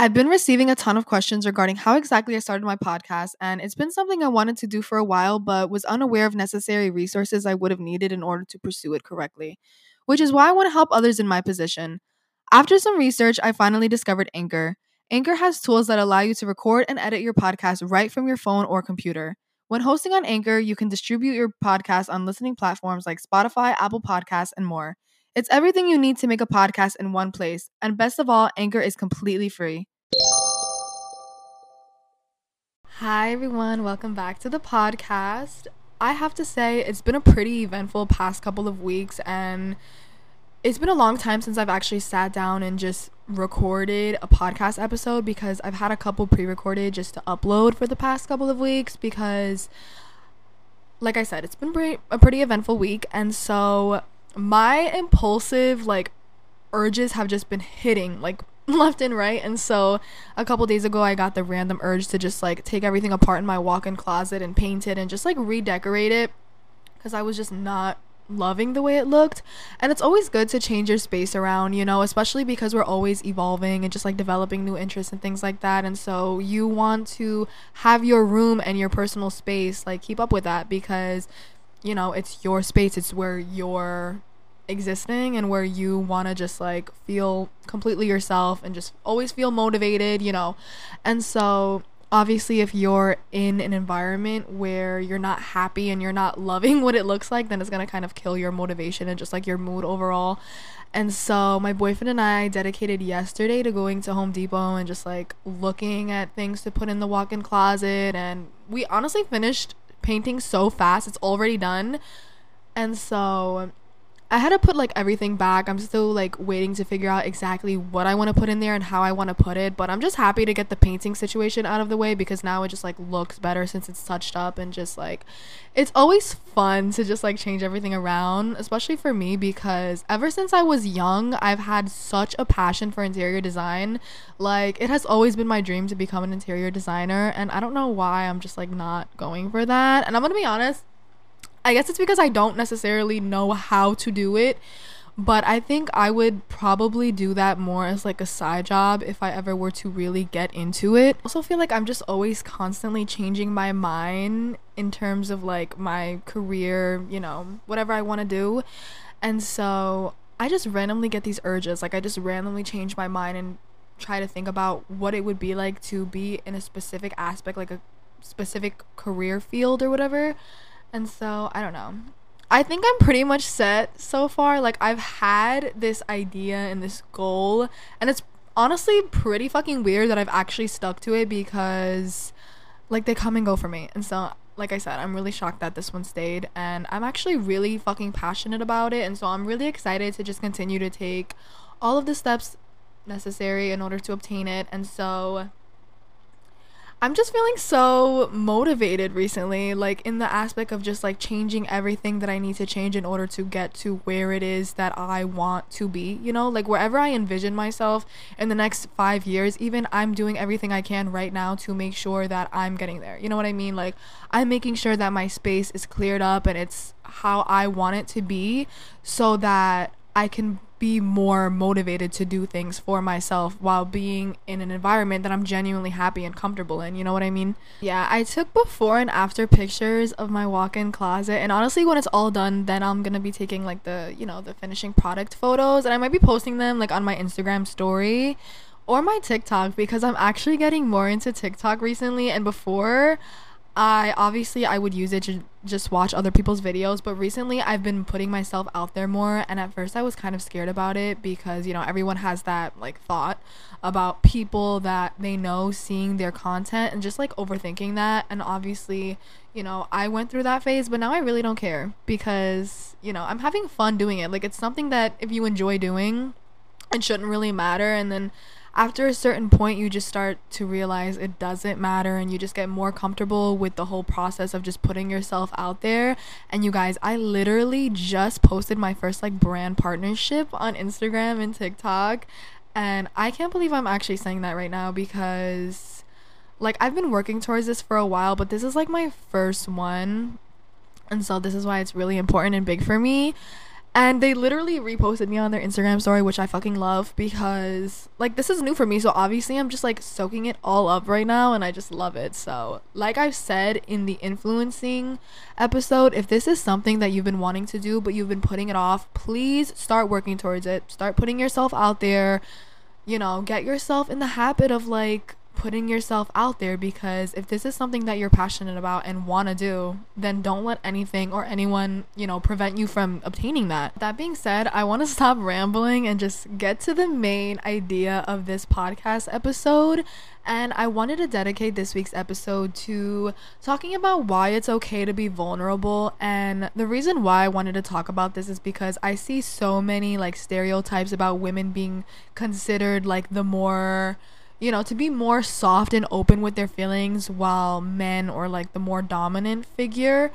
I've been receiving a ton of questions regarding how exactly I started my podcast, and it's been something I wanted to do for a while, but was unaware of necessary resources I would have needed in order to pursue it correctly, which is why I want to help others in my position. After some research, I finally discovered Anchor. Anchor has tools that allow you to record and edit your podcast right from your phone or computer. When hosting on Anchor, you can distribute your podcast on listening platforms like Spotify, Apple Podcasts, and more. It's everything you need to make a podcast in one place, and best of all, Anchor is completely free. Hi, everyone. Welcome back to the podcast. I have to say, it's been a pretty eventful past couple of weeks, and it's been a long time since I've actually sat down and just recorded a podcast episode because I've had a couple pre recorded just to upload for the past couple of weeks because, like I said, it's been a pretty eventful week, and so my impulsive, like, urges have just been hitting like left and right. And so a couple days ago, I got the random urge to just like take everything apart in my walk in closet and paint it and just like redecorate it because I was just not loving the way it looked. And it's always good to change your space around, you know, especially because we're always evolving and just like developing new interests and things like that. And so you want to have your room and your personal space like keep up with that because you know, it's your space, it's where you're existing and where you want to just like feel completely yourself and just always feel motivated, you know. And so obviously if you're in an environment where you're not happy and you're not loving what it looks like, then it's going to kind of kill your motivation and just like your mood overall. And so my boyfriend and I dedicated yesterday to going to Home Depot and just like looking at things to put in the walk-in closet and we honestly finished painting so fast. It's already done. And so I had to put like everything back. I'm still like waiting to figure out exactly what I want to put in there and how I want to put it. But I'm just happy to get the painting situation out of the way because now it just like looks better since it's touched up and just like it's always fun to just like change everything around, especially for me because ever since I was young, I've had such a passion for interior design. Like it has always been my dream to become an interior designer and I don't know why I'm just like not going for that. And I'm going to be honest, I guess it's because I don't necessarily know how to do it, but I think I would probably do that more as like a side job if I ever were to really get into it. Also feel like I'm just always constantly changing my mind in terms of like my career, you know, whatever I want to do. And so I just randomly get these urges. Like I just randomly change my mind and try to think about what it would be like to be in a specific aspect, like a specific career field or whatever. And so, I don't know. I think I'm pretty much set so far. Like, I've had this idea and this goal, and it's honestly pretty fucking weird that I've actually stuck to it because, like, they come and go for me. And so, like I said, I'm really shocked that this one stayed, and I'm actually really fucking passionate about it. And so, I'm really excited to just continue to take all of the steps necessary in order to obtain it. And so, I'm just feeling so motivated recently, like in the aspect of just like changing everything that I need to change in order to get to where it is that I want to be, you know, like wherever I envision myself in the next five years, even I'm doing everything I can right now to make sure that I'm getting there. You know what I mean? Like, I'm making sure that my space is cleared up and it's how I want it to be so that I can be more motivated to do things for myself while being in an environment that I'm genuinely happy and comfortable in. You know what I mean? Yeah, I took before and after pictures of my walk-in closet and honestly when it's all done, then I'm to be taking like the, you know, the finishing product photos and I might be posting them like on my Instagram story or my TikTok because I'm actually getting more into TikTok recently and before I obviously I would use it to just watch other people's videos, but recently I've been putting myself out there more and at first I was kind of scared about it because, you know, everyone has that like thought about people that they know seeing their content and just like overthinking that and obviously, you know, I went through that phase, but now I really don't care because, you know, I'm having fun doing it. Like it's something that if you enjoy doing, it shouldn't really matter and then after a certain point you just start to realize it doesn't matter and you just get more comfortable with the whole process of just putting yourself out there. And you guys i literally just posted my first like brand partnership on instagram and tiktok. And i can't believe i'm actually saying that right now because like i've been working towards this for a while but this is like my first one. And so this is why it's really important and big for me And they literally reposted me on their Instagram story, which I fucking love because, like, this is new for me. So, obviously, I'm just like soaking it all up right now and I just love it. So, like I've said in the influencing episode, if this is something that you've been wanting to do, but you've been putting it off, please start working towards it. Start putting yourself out there. You know, get yourself in the habit of like putting yourself out there because if this is something that you're passionate about and want to do, then don't let anything or anyone, you know, prevent you from obtaining that. That being said, I want to stop rambling and just get to the main idea of this podcast episode. And I wanted to dedicate this week's episode to talking about why it's okay to be vulnerable. And the reason why I wanted to talk about this is because I see so many like stereotypes about women being considered like the more you know, to be more soft and open with their feelings while men or like the more dominant figure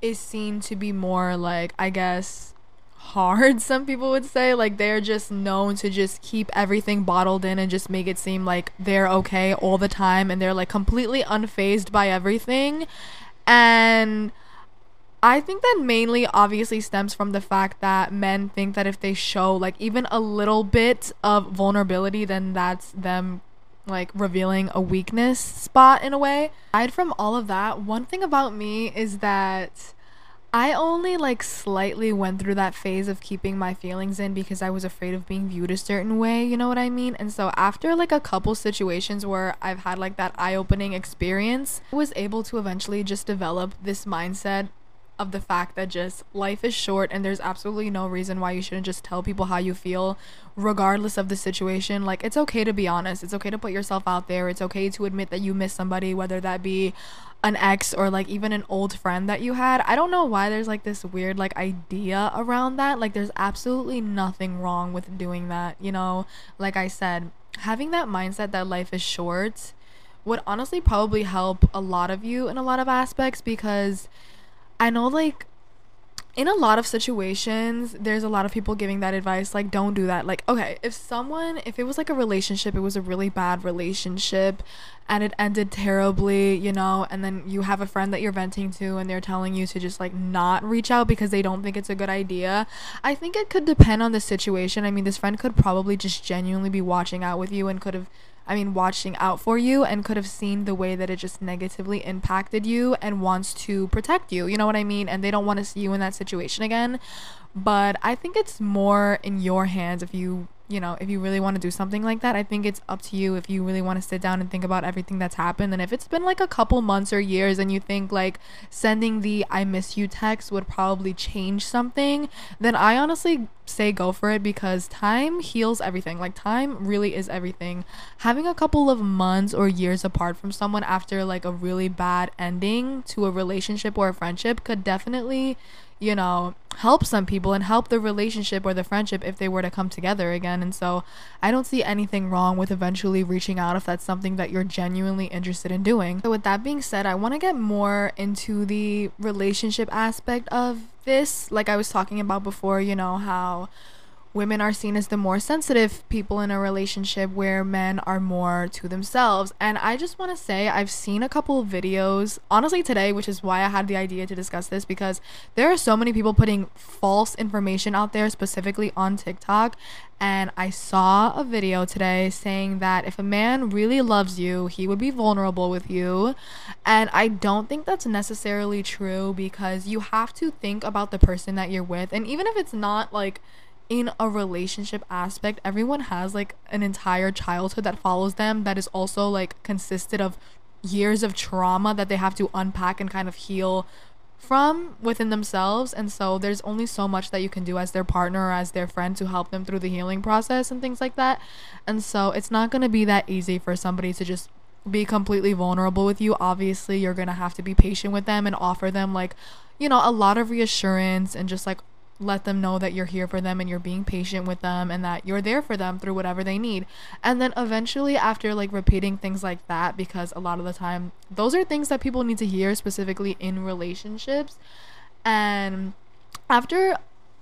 is seen to be more like, I guess, hard, some people would say. Like they're just known to just keep everything bottled in and just make it seem like they're okay all the time and they're like completely unfazed by everything. And I think that mainly obviously stems from the fact that men think that if they show like even a little bit of vulnerability, then that's them like revealing a weakness spot in a way. Aside from all of that, one thing about me is that I only like slightly went through that phase of keeping my feelings in because I was afraid of being viewed a certain way, you know what I mean? And so after like a couple situations where I've had like that eye-opening experience, I was able to eventually just develop this mindset of the fact that just life is short and there's absolutely no reason why you shouldn't just tell people how you feel regardless of the situation. Like it's okay to be honest. It's okay to put yourself out there. It's okay to admit that you miss somebody whether that be an ex or like even an old friend that you had. I don't know why there's like this weird like idea around that. Like there's absolutely nothing wrong with doing that you know? Like i said having that mindset that life is short would honestly probably help a lot of you in a lot of aspects because I know like in a lot of situations there's a lot of people giving that advice like don't do that. Like okay if someone if it was like a relationship it was a really bad relationship and it ended terribly you know and then you have a friend that you're venting to and they're telling you to just like not reach out because they don't think it's a good idea i think it could depend on the situation. I mean this friend could probably just genuinely be watching out with you and could have I mean, watching out for you and could have seen the way that it just negatively impacted you and wants to protect you. You know what I mean? And they don't want to see you in that situation again. But I think it's more in your hands if you you know, if you really want to do something like that, I think it's up to you if you really want to sit down and think about everything that's happened. And if it's been like a couple months or years and you think like sending the I miss you text would probably change something, then I honestly say go for it because time heals everything. Like time really is everything. Having a couple of months or years apart from someone after like a really bad ending to a relationship or a friendship could definitely you know, help some people and help the relationship or the friendship if they were to come together again. And so I don't see anything wrong with eventually reaching out if that's something that you're genuinely interested in doing. So, with that being said, I want to get more into the relationship aspect of this. Like I was talking about before, you know, how women are seen as the more sensitive people in a relationship where men are more to themselves. And I just want to say I've seen a couple of videos, honestly today, which is why I had the idea to discuss this because there are so many people putting false information out there specifically on TikTok. And I saw a video today saying that if a man really loves you, he would be vulnerable with you. And I don't think that's necessarily true because you have to think about the person that you're with. And even if it's not like in a relationship aspect, everyone has like an entire childhood that follows them that is also like consisted of years of trauma that they have to unpack and kind of heal from within themselves. And so there's only so much that you can do as their partner or as their friend to help them through the healing process and things like that. And so it's not going to be that easy for somebody to just be completely vulnerable with you. Obviously, you're going to have to be patient with them and offer them like you know, a lot of reassurance and just like let them know that you're here for them and you're being patient with them and that you're there for them through whatever they need. And then eventually, after like repeating things like that, because a lot of the time, those are things that people need to hear specifically in relationships. And after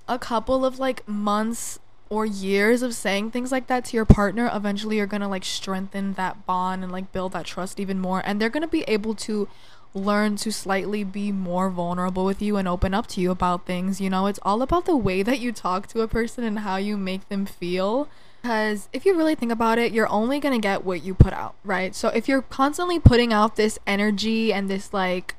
a couple of like months or years of saying things like that to your partner, eventually you're gonna like strengthen that bond and like build that trust even more. And they're gonna be able to learn to slightly be more vulnerable with you and open up to you about things. You know, it's all about the way that you talk to a person and how you make them feel. Because if you really think about it, you're only going to get what you put out, right? So if you're constantly putting out this energy and this like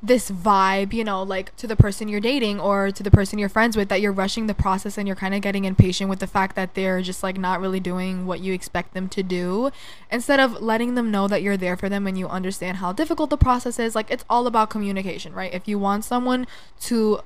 this vibe, you know, like to the person you're dating or to the person you're friends with that you're rushing the process and you're kind of getting impatient with the fact that they're just like not really doing what you expect them to do instead of letting them know that you're there for them and you understand how difficult the process is. Like it's all about communication, right? If you want someone to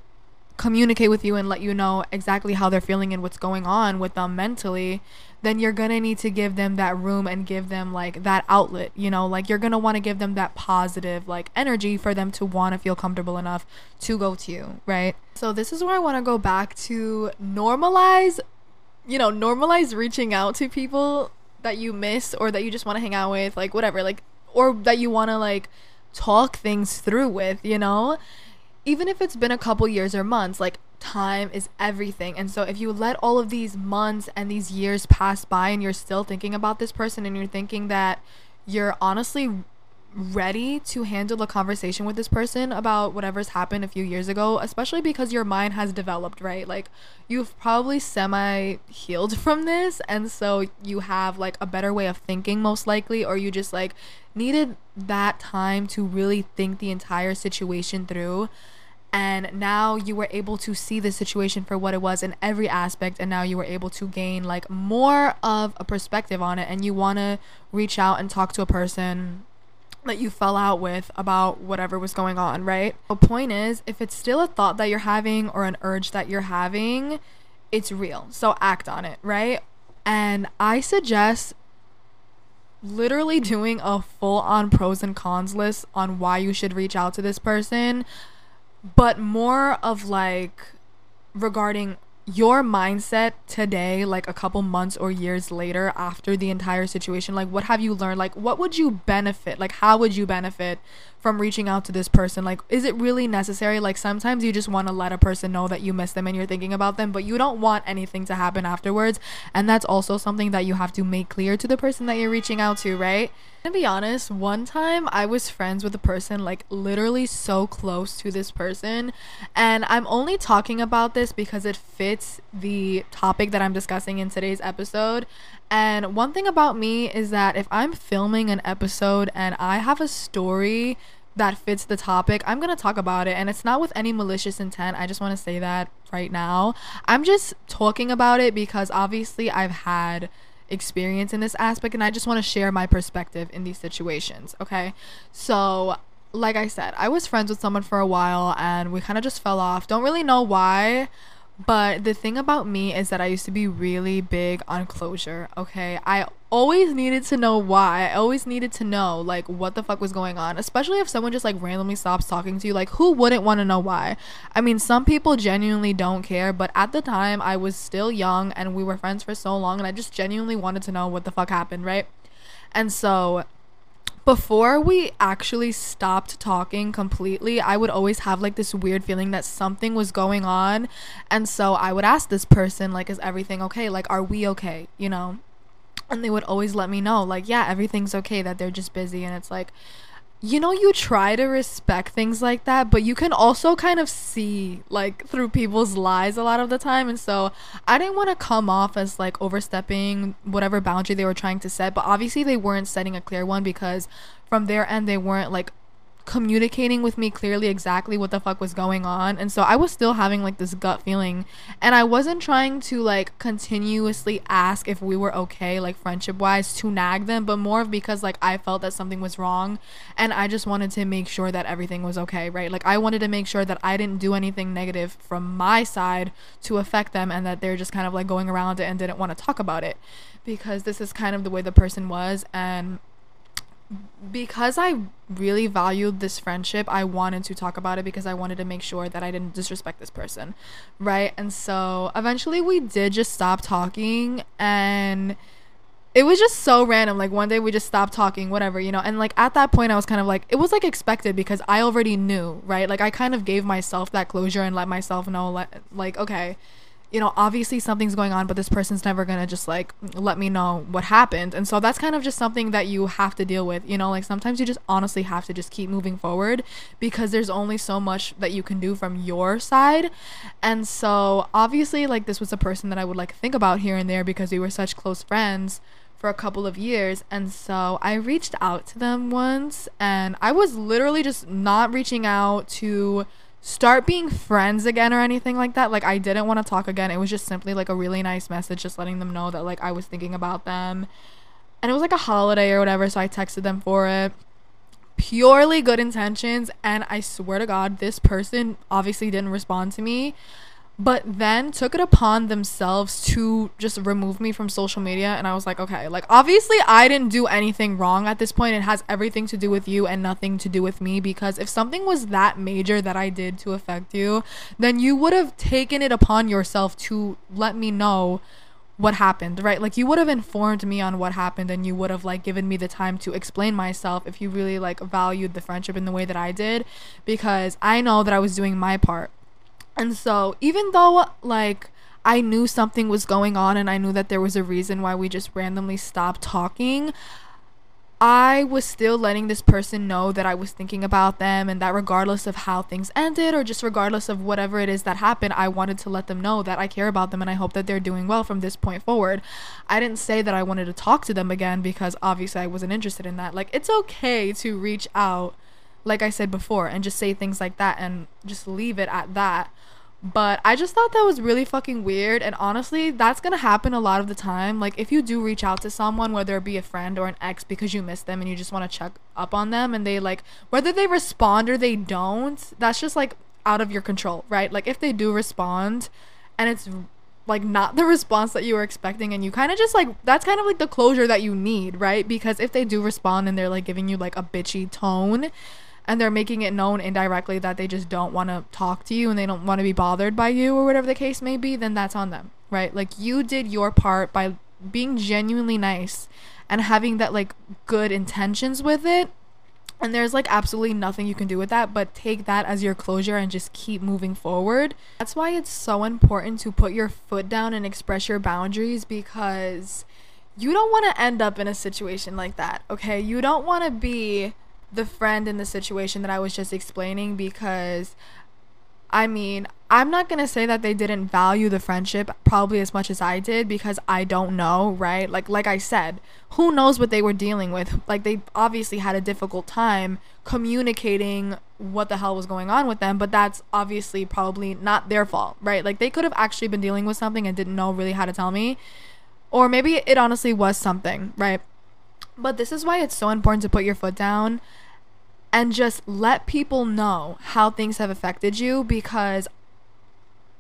communicate with you and let you know exactly how they're feeling and what's going on with them mentally, then you're gonna need to give them that room and give them like that outlet, you know, like you're gonna wanna give them that positive like energy for them to wanna feel comfortable enough to go to you, right? So this is where I wanna go back to normalize, you know, normalize reaching out to people that you miss or that you just wanna hang out with, like whatever, like, or that you wanna like talk things through with, you know? Even if it's been a couple years or months, like time is everything. And so if you let all of these months and these years pass by and you're still thinking about this person and you're thinking that you're honestly ready to handle a conversation with this person about whatever's happened a few years ago, especially because your mind has developed, right? Like you've probably semi healed from this and so you have like a better way of thinking most likely or you just like needed that time to really think the entire situation through and now you were able to see the situation for what it was in every aspect and now you were able to gain like more of a perspective on it and you want to reach out and talk to a person that you fell out with about whatever was going on, right? The point is, if it's still a thought that you're having or an urge that you're having, it's real. So act on it, right? And I suggest literally doing a full on pros and cons list on why you should reach out to this person, but more of like regarding your mindset today like a couple months or years later after the entire situation like what have you learned? Like what would you benefit? Like how would you benefit from reaching out to this person? Like is it really necessary? Like sometimes you just want to let a person know that you miss them and you're thinking about them but you don't want anything to happen afterwards. And that's also something that you have to make clear to the person that you're reaching out to right? To be honest one time i was friends with a person like literally so close to this person. And i'm only talking about this because it fits the topic that i'm discussing in today's episode and one thing about me is that if I'm filming an episode and I have a story that fits the topic, I'm going to talk about it. And it's not with any malicious intent. I just want to say that right now. I'm just talking about it because obviously I've had experience in this aspect and I just want to share my perspective in these situations. Okay. So, like I said, I was friends with someone for a while and we kind of just fell off. Don't really know why. But the thing about me is that I used to be really big on closure, okay? I always needed to know why. I always needed to know like what the fuck was going on, especially if someone just like randomly stops talking to you. Like who wouldn't want to know why? I mean, some people genuinely don't care, but at the time I was still young and we were friends for so long and I just genuinely wanted to know what the fuck happened, right? And so before we actually stopped talking completely, I would always have like this weird feeling that something was going on. And so I would ask this person, like, is everything okay? Like, are we okay? You know? And they would always let me know, like, yeah, everything's okay, that they're just busy. And it's like, you know you try to respect things like that but you can also kind of see like through people's lies a lot of the time and so i didn't want to come off as like overstepping whatever boundary they were trying to set but obviously they weren't setting a clear one because from their end they weren't like communicating with me clearly exactly what the fuck was going on. And so i was still having like this gut feeling. And i wasn't trying to like continuously ask if we were okay like friendship wise to nag them but more because like i felt that something was wrong. And i just wanted to make sure that everything was okay right? Like i wanted to make sure that i didn't do anything negative from my side to affect them and that they're just kind of like going around it and didn't want to talk about it. Because this is kind of the way the person was and because I really valued this friendship, I wanted to talk about it because I wanted to make sure that I didn't disrespect this person, right? And so eventually we did just stop talking and it was just so random. Like one day we just stopped talking, whatever, you know. And like at that point I was kind of like it was like expected because I already knew, right? Like I kind of gave myself that closure and let myself know like okay, you know, obviously something's going on, but this person's never gonna just like let me know what happened. And so that's kind of just something that you have to deal with, you know, like sometimes you just honestly have to just keep moving forward because there's only so much that you can do from your side. And so obviously, like, this was a person that I would like think about here and there because we were such close friends for a couple of years. And so I reached out to them once, and I was literally just not reaching out to start being friends again or anything like that. Like I didn't want to talk again. It was just simply like a really nice message just letting them know that like I was thinking about them. And it was like a holiday or whatever, so I texted them for it. Purely good intentions and I swear to god this person obviously didn't respond to me but then took it upon themselves to just remove me from social media and i was like okay like obviously i didn't do anything wrong at this point. It has everything to do with you and nothing to do with me because if something was that major that i did to affect you then you would have taken it upon yourself to let me know what happened right? Like you would have informed me on what happened and you would have like given me the time to explain myself if you really like valued the friendship in the way that i did because i know that i was doing my part and so, even though like I knew something was going on and I knew that there was a reason why we just randomly stopped talking, I was still letting this person know that I was thinking about them and that regardless of how things ended or just regardless of whatever it is that happened, I wanted to let them know that I care about them and I hope that they're doing well from this point forward. I didn't say that I wanted to talk to them again because obviously I wasn't interested in that. Like, it's okay to reach out, like I said before, and just say things like that and just leave it at that but I just thought that was really fucking weird. And honestly, that's gonna happen a lot of the time. Like, if you do reach out to someone, whether it be a friend or an ex, because you miss them and you just wanna check up on them, and they like, whether they respond or they don't, that's just like out of your control, right? Like, if they do respond and it's like not the response that you were expecting and you kind of just like that's kind of like the closure that you need right because if they do respond and they're like giving you like a bitchy tone and they're making it known indirectly that they just don't want to talk to you and they don't want to be bothered by you or whatever the case may be, then that's on them, right? Like you did your part by being genuinely nice and having that like good intentions with it. And there's like absolutely nothing you can do with that, but take that as your closure and just keep moving forward. That's why it's so important to put your foot down and express your boundaries because you don't want to end up in a situation like that, okay? You don't want to be the friend in the situation that I was just explaining because I mean, I'm not going to say that they didn't value the friendship probably as much as I did because I don't know, right? Like like I said, who knows what they were dealing with? Like they obviously had a difficult time communicating what the hell was going on with them, but that's obviously probably not their fault, right? Like they could have actually been dealing with something and didn't know really how to tell me. Or maybe it honestly was something, right? But this is why it's so important to put your foot down and just let people know how things have affected you because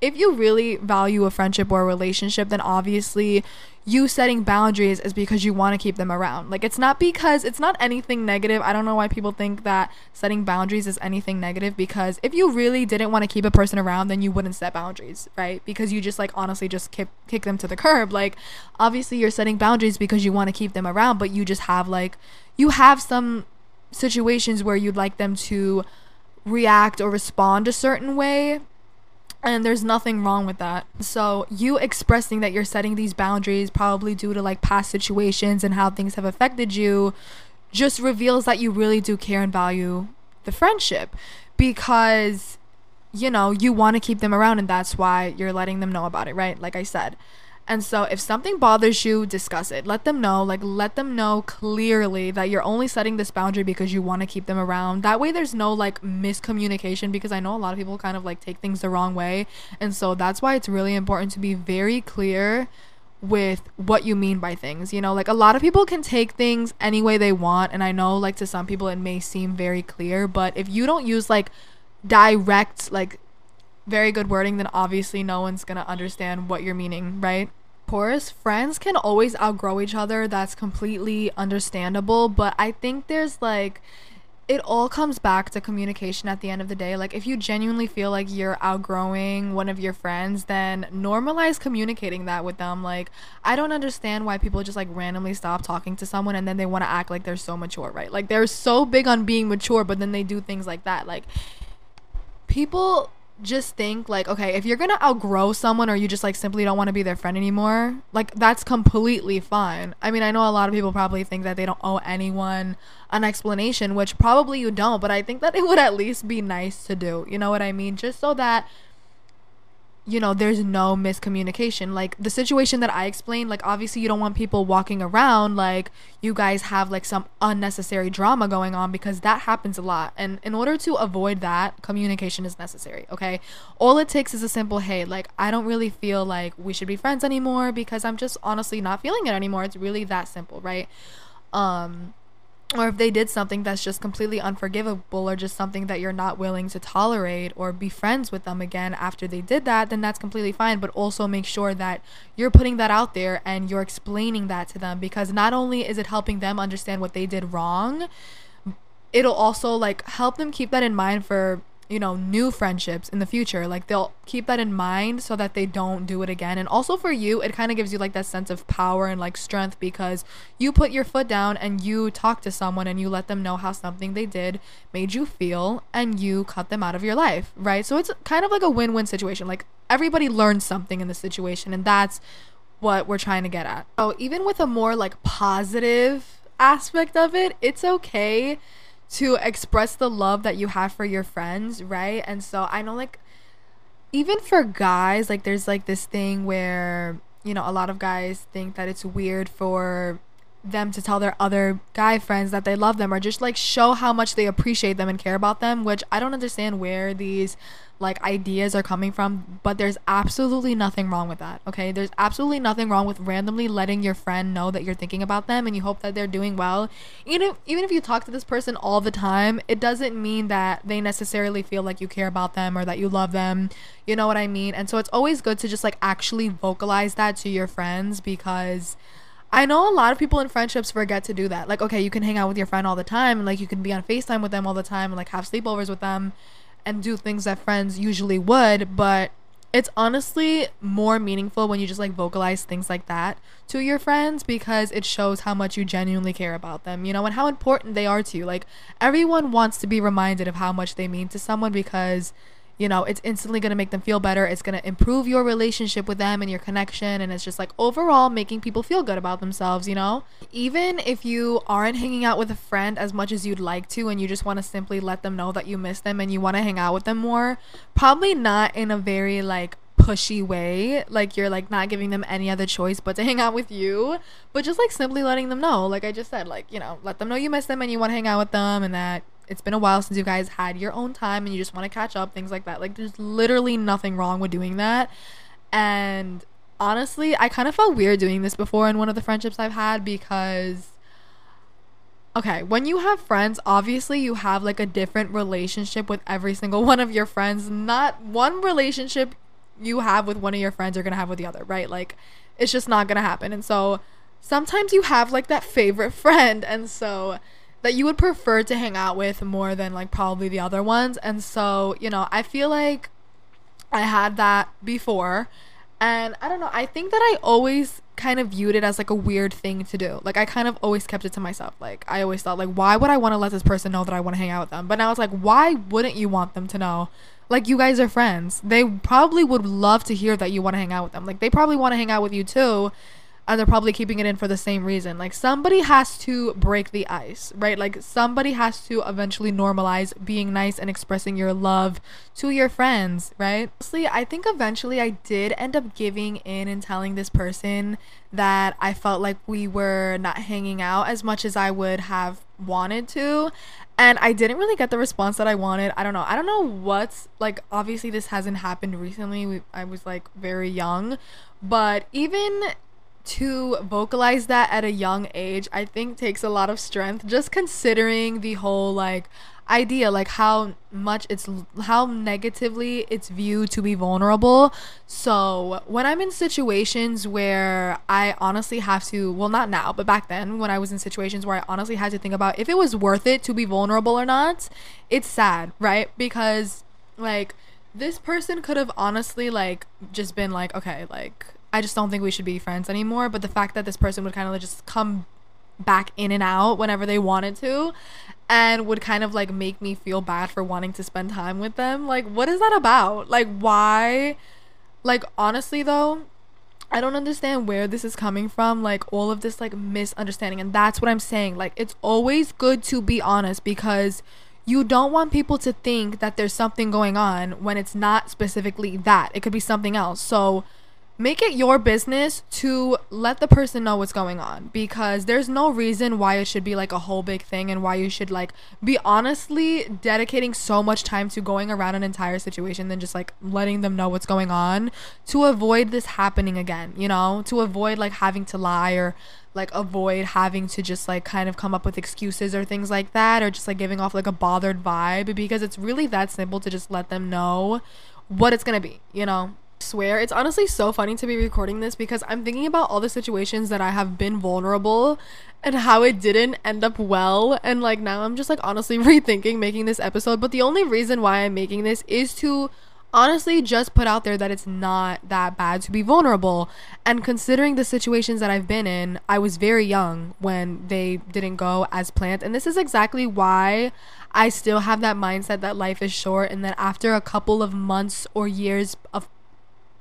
if you really value a friendship or a relationship, then obviously you setting boundaries is because you want to keep them around. Like it's not because it's not anything negative. I don't know why people think that setting boundaries is anything negative because if you really didn't want to keep a person around, then you wouldn't set boundaries, right? Because you just like honestly just kick kick them to the curb. Like obviously you're setting boundaries because you want to keep them around, but you just have like you have some situations where you'd like them to react or respond a certain way and there's nothing wrong with that. So, you expressing that you're setting these boundaries probably due to like past situations and how things have affected you just reveals that you really do care and value the friendship because you know, you want to keep them around and that's why you're letting them know about it, right? Like I said. And so if something bothers you, discuss it. Let them know, like let them know clearly that you're only setting this boundary because you want to keep them around. That way there's no like miscommunication because I know a lot of people kind of like take things the wrong way. And so that's why it's really important to be very clear with what you mean by things. You know, like a lot of people can take things any way they want and I know like to some people it may seem very clear, but if you don't use like direct like very good wording, then obviously no one's gonna understand what you're meaning, right? Taurus, friends can always outgrow each other. That's completely understandable. But I think there's like, it all comes back to communication at the end of the day. Like, if you genuinely feel like you're outgrowing one of your friends, then normalize communicating that with them. Like, I don't understand why people just like randomly stop talking to someone and then they want to act like they're so mature, right? Like, they're so big on being mature, but then they do things like that. Like, people just think like okay if you're gonna outgrow someone or you just like simply don't want to be their friend anymore like that's completely fine. I mean i know a lot of people probably think that they don't owe anyone an explanation which probably you don't but i think that it would at least be nice to do. You know what i mean? Just so that you know, there's no miscommunication. Like the situation that I explained, like obviously you don't want people walking around like you guys have like some unnecessary drama going on because that happens a lot. And in order to avoid that, communication is necessary, okay? All it takes is a simple, "Hey, like I don't really feel like we should be friends anymore because I'm just honestly not feeling it anymore." It's really that simple, right? Um or if they did something that's just completely unforgivable or just something that you're not willing to tolerate or be friends with them again after they did that, then that's completely fine. But also make sure that you're putting that out there and you're explaining that to them because not only is it helping them understand what they did wrong, it'll also like help them keep that in mind for you know, new friendships in the future. Like they'll keep that in mind so that they don't do it again. And also for you, it kind of gives you like that sense of power and like strength because you put your foot down and you talk to someone and you let them know how something they did made you feel and you cut them out of your life, right? So it's kind of like a win win situation. Like everybody learns something in the situation, and that's what we're trying to get at. So even with a more like positive aspect of it, it's okay to express the love that you have for your friends, right? And so I know like even for guys, like there's like this thing where, you know, a lot of guys think that it's weird for them to tell their other guy friends that they love them or just like show how much they appreciate them and care about them, which I don't understand where these like ideas are coming from, but there's absolutely nothing wrong with that. Okay? There's absolutely nothing wrong with randomly letting your friend know that you're thinking about them and you hope that they're doing well. Even if, even if you talk to this person all the time, it doesn't mean that they necessarily feel like you care about them or that you love them. You know what I mean? And so it's always good to just like actually vocalize that to your friends because I know a lot of people in friendships forget to do that. Like, okay, you can hang out with your friend all the time, and like you can be on FaceTime with them all the time, and like have sleepovers with them and do things that friends usually would, but it's honestly more meaningful when you just like vocalize things like that to your friends because it shows how much you genuinely care about them, you know, and how important they are to you. Like everyone wants to be reminded of how much they mean to someone because you know, it's instantly going to make them feel better. It's going to improve your relationship with them and your connection. And it's just like overall making people feel good about themselves, you know? Even if you aren't hanging out with a friend as much as you'd like to and you just want to simply let them know that you miss them and you want to hang out with them more, probably not in a very like pushy way like you're like not giving them any other choice but to hang out with you but just like simply letting them know like i just said like you know let them know you miss them and you want to hang out with them and that it's been a while since you guys had your own time and you just want to catch up, things like that. Like there's literally nothing wrong with doing that. And honestly, I kind of felt weird doing this before in one of the friendships I've had because okay, when you have friends, obviously you have like a different relationship with every single one of your friends. Not one relationship you have with one of your friends you're going to have with the other, right? Like it's just not going to happen. And so sometimes you have like that favorite friend and so that you would prefer to hang out with more than like probably the other ones. And so, you know, I feel like I had that before. And I don't know, I think that I always kind of viewed it as like a weird thing to do. Like I kind of always kept it to myself. Like I always thought like why would I want to let this person know that I want to hang out with them? But now it's like why wouldn't you want them to know? Like you guys are friends. They probably would love to hear that you want to hang out with them. Like they probably want to hang out with you too and they're probably keeping it in for the same reason. Like somebody has to break the ice, right? Like somebody has to eventually normalize being nice and expressing your love to your friends, right? Honestly, I think eventually I did end up giving in and telling this person that I felt like we were not hanging out as much as I would have wanted to. And I didn't really get the response that I wanted. I don't know. I don't know what's like obviously this hasn't happened recently. We, I was like very young, but even to vocalize that at a young age, I think takes a lot of strength just considering the whole like idea like how much it's how negatively it's viewed to be vulnerable. So, when I'm in situations where I honestly have to, well not now, but back then when I was in situations where I honestly had to think about if it was worth it to be vulnerable or not, it's sad, right? Because like this person could have honestly like just been like okay, like I just don't think we should be friends anymore. But the fact that this person would kind of like just come back in and out whenever they wanted to, and would kind of like make me feel bad for wanting to spend time with them. Like, what is that about? Like, why? Like, honestly, though, I don't understand where this is coming from, like all of this like misunderstanding. And that's what I'm saying. Like it's always good to be honest because you don't want people to think that there's something going on when it's not specifically that. It could be something else. So make it your business to let the person know what's going on because there's no reason why it should be like a whole big thing and why you should like be honestly dedicating so much time to going around an entire situation than just like letting them know what's going on to avoid this happening again, you know, to avoid like having to lie or like avoid having to just like kind of come up with excuses or things like that or just like giving off like a bothered vibe because it's really that simple to just let them know what it's going to be, you know swear it's honestly so funny to be recording this because I'm thinking about all the situations that I have been vulnerable and how it didn't end up well. And like now I'm just like honestly rethinking making this episode. But the only reason why I'm making this is to honestly just put out there that it's not that bad to be vulnerable. And considering the situations that I've been in I was very young when they didn't go as planned. And this is exactly why I still have that mindset that life is short and that after a couple of months or years of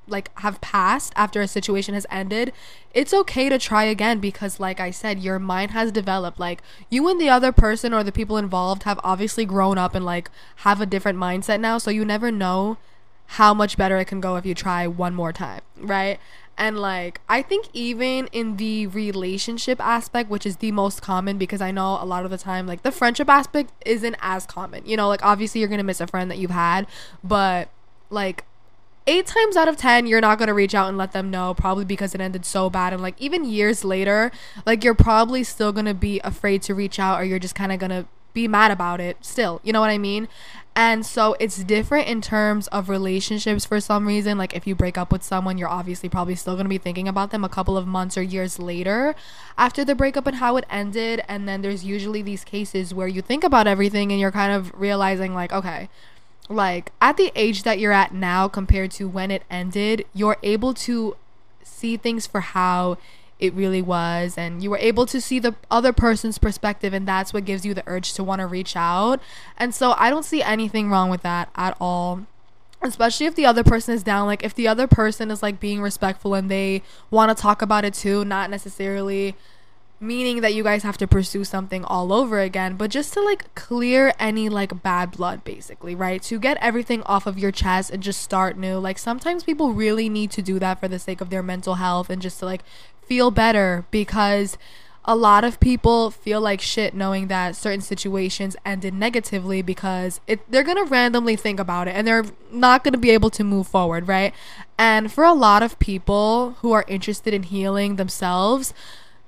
like have passed after a situation has ended, it's okay to try again because like I said, your mind has developed. Like you and the other person or the people involved have obviously grown up and like have a different mindset now, so you never know how much better it can go if you try one more time, right? And like I think even in the relationship aspect, which is the most common because I know a lot of the time like the friendship aspect isn't as common. You know, like obviously you're to miss a friend that you've had, but like eight times out of ten you're not going to reach out and let them know probably because it ended so bad. And like even years later like you're probably still going to be afraid to reach out or you're just kind of going to be mad about it still. You know what i mean? And so it's different in terms of relationships for some reason. Like if you break up with someone you're obviously probably still going to be thinking about them a couple of months or years later after the breakup and how it ended. And then there's usually these cases where you think about everything and you're kind of realizing like okay like at the age that you're at now compared to when it ended, you're able to see things for how it really was and you were able to see the other person's perspective and that's what gives you the urge to want to reach out. And so I don't see anything wrong with that at all. Especially if the other person is down like if the other person is like being respectful and they want to talk about it too, not necessarily meaning that you guys have to pursue something all over again, but just to like clear any like bad blood, basically, right? To get everything off of your chest and just start new. Like sometimes people really need to do that for the sake of their mental health and just to like feel better because a lot of people feel like shit knowing that certain situations ended negatively because it they're to randomly think about it and they're not to be able to move forward, right? And for a lot of people who are interested in healing themselves,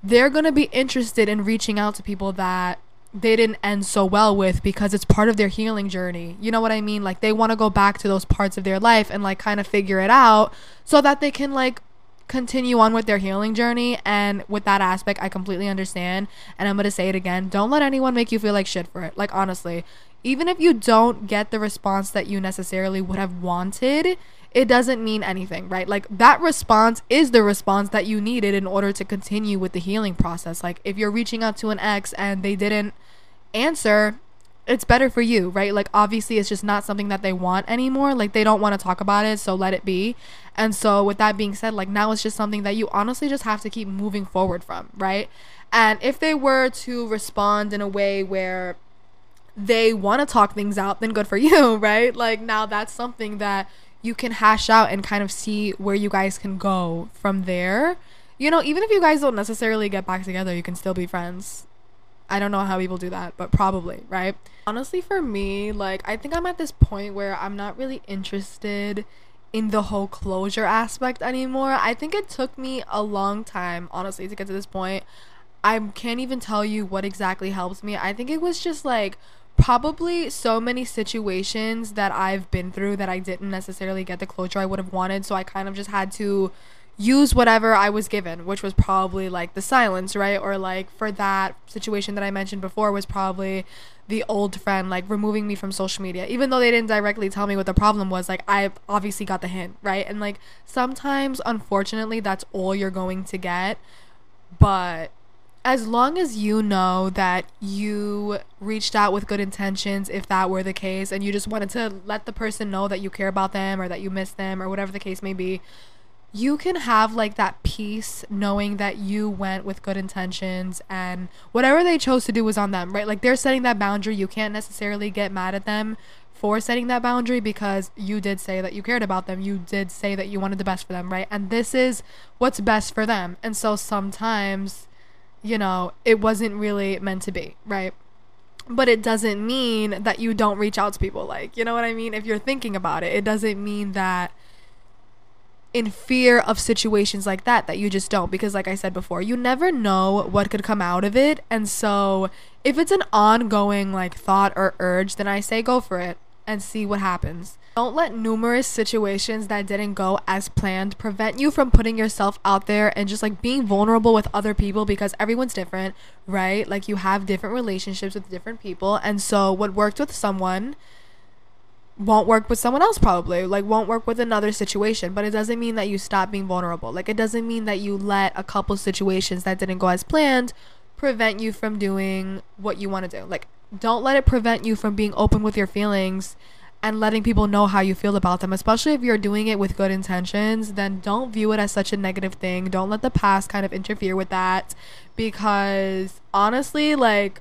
they're going to be interested in reaching out to people that they didn't end so well with because it's part of their healing journey. You know what I mean? Like they want to go back to those parts of their life and like kind of figure it out so that they can like continue on with their healing journey and with that aspect I completely understand and I'm going to say it again. Don't let anyone make you feel like shit for it. Like honestly, even if you don't get the response that you necessarily would have wanted, it doesn't mean anything, right? Like that response is the response that you needed in order to continue with the healing process. Like if you're reaching out to an ex and they didn't answer, it's better for you, right? Like obviously it's just not something that they want anymore. Like they don't want to talk about it, so let it be. And so with that being said, like now it's just something that you honestly just have to keep moving forward from, right? And if they were to respond in a way where they want to talk things out, then good for you, right? Like now that's something that you can hash out and kind of see where you guys can go from there. You know, even if you guys don't necessarily get back together, you can still be friends. I don't know how people do that, but probably, right? Honestly, for me, like, I think I'm at this point where I'm not really interested in the whole closure aspect anymore. I think it took me a long time, honestly, to get to this point. I can't even tell you what exactly helps me. I think it was just like probably so many situations that I've been through that I didn't necessarily get the closure I would have wanted. So I kind of just had to use whatever I was given, which was probably like the silence, right? Or like for that situation that I mentioned before was probably the old friend like removing me from social media. Even though they didn't directly tell me what the problem was, like I obviously got the hint, right? And like sometimes unfortunately that's all you're going to get. But as long as you know that you reached out with good intentions, if that were the case, and you just wanted to let the person know that you care about them or that you miss them or whatever the case may be, you can have like that peace knowing that you went with good intentions and whatever they chose to do was on them, right? Like they're setting that boundary. You can't necessarily get mad at them for setting that boundary because you did say that you cared about them. You did say that you wanted the best for them, right? And this is what's best for them. And so sometimes, you know, it wasn't really meant to be, right? But it doesn't mean that you don't reach out to people. Like, you know what I mean? If you're thinking about it, it doesn't mean that in fear of situations like that that you just don't because like I said before, you never know what could come out of it. And so if it's an ongoing like thought or urge, then I say go for it and see what happens. Don't let numerous situations that didn't go as planned prevent you from putting yourself out there and just like being vulnerable with other people because everyone's different, right? Like you have different relationships with different people. And so what worked with someone won't work with someone else probably like won't work with another situation but it doesn't mean that you stop being vulnerable like it doesn't mean that you let a couple situations that didn't go as planned prevent you from doing what you want to do like don't let it prevent you from being open with your feelings and letting people know how you feel about them especially if you're doing it with good intentions then don't view it as such a negative thing don't let the past kind of interfere with that because honestly like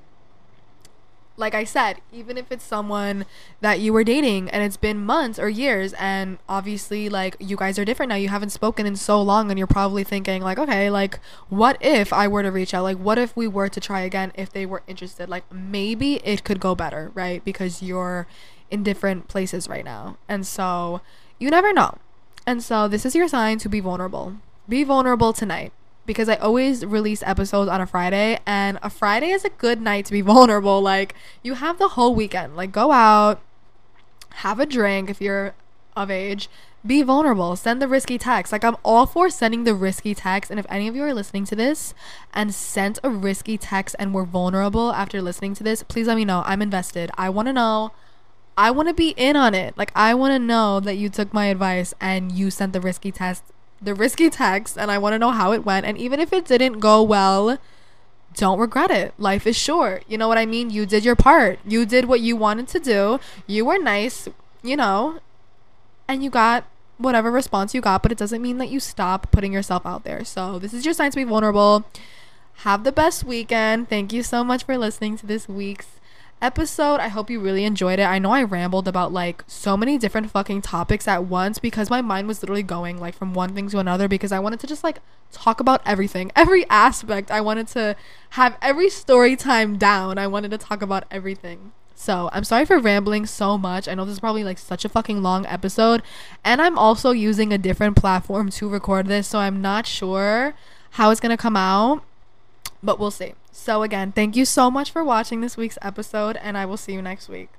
like I said, even if it's someone that you were dating and it's been months or years and obviously like you guys are different now, you haven't spoken in so long and you're probably thinking like, okay, like what if I were to reach out? Like what if we were to try again if they were interested? Like maybe it could go better, right? Because you're in different places right now. And so you never know. And so this is your sign to be vulnerable. Be vulnerable tonight because I always release episodes on a Friday, and a Friday is a good night to be vulnerable. Like, you have the whole weekend. Like, go out, have a drink if you're of age, be vulnerable, send the risky text. Like, I'm all for sending the risky text. And if any of you are listening to this and sent a risky text and were vulnerable after listening to this, please let me know. I'm invested. I want to know. I want to be in on it. Like, I want to know that you took my advice and you sent the risky test the risky text and I want to know how it went. And even if it didn't go well, don't regret it. Life is short. You know what I mean? You did your part. You did what you wanted to do. You were nice, you know, and you got whatever response you got, but it doesn't mean that you stop putting yourself out there. So, this is your sign to be vulnerable. Have the best weekend. Thank you so much for listening to this week's episode. I hope you really enjoyed it. I know I rambled about like so many different fucking topics at once because my mind was literally going like from one thing to another because I wanted to just like talk about everything, every aspect. I wanted to have every story time down. I wanted to talk about everything. So, I'm sorry for rambling so much. I know this is probably like such a fucking long episode. And I'm also using a different platform to record this, so I'm not sure how it's going to come out, but we'll see. So, again, thank you so much for watching this week's episode, and I will see you next week.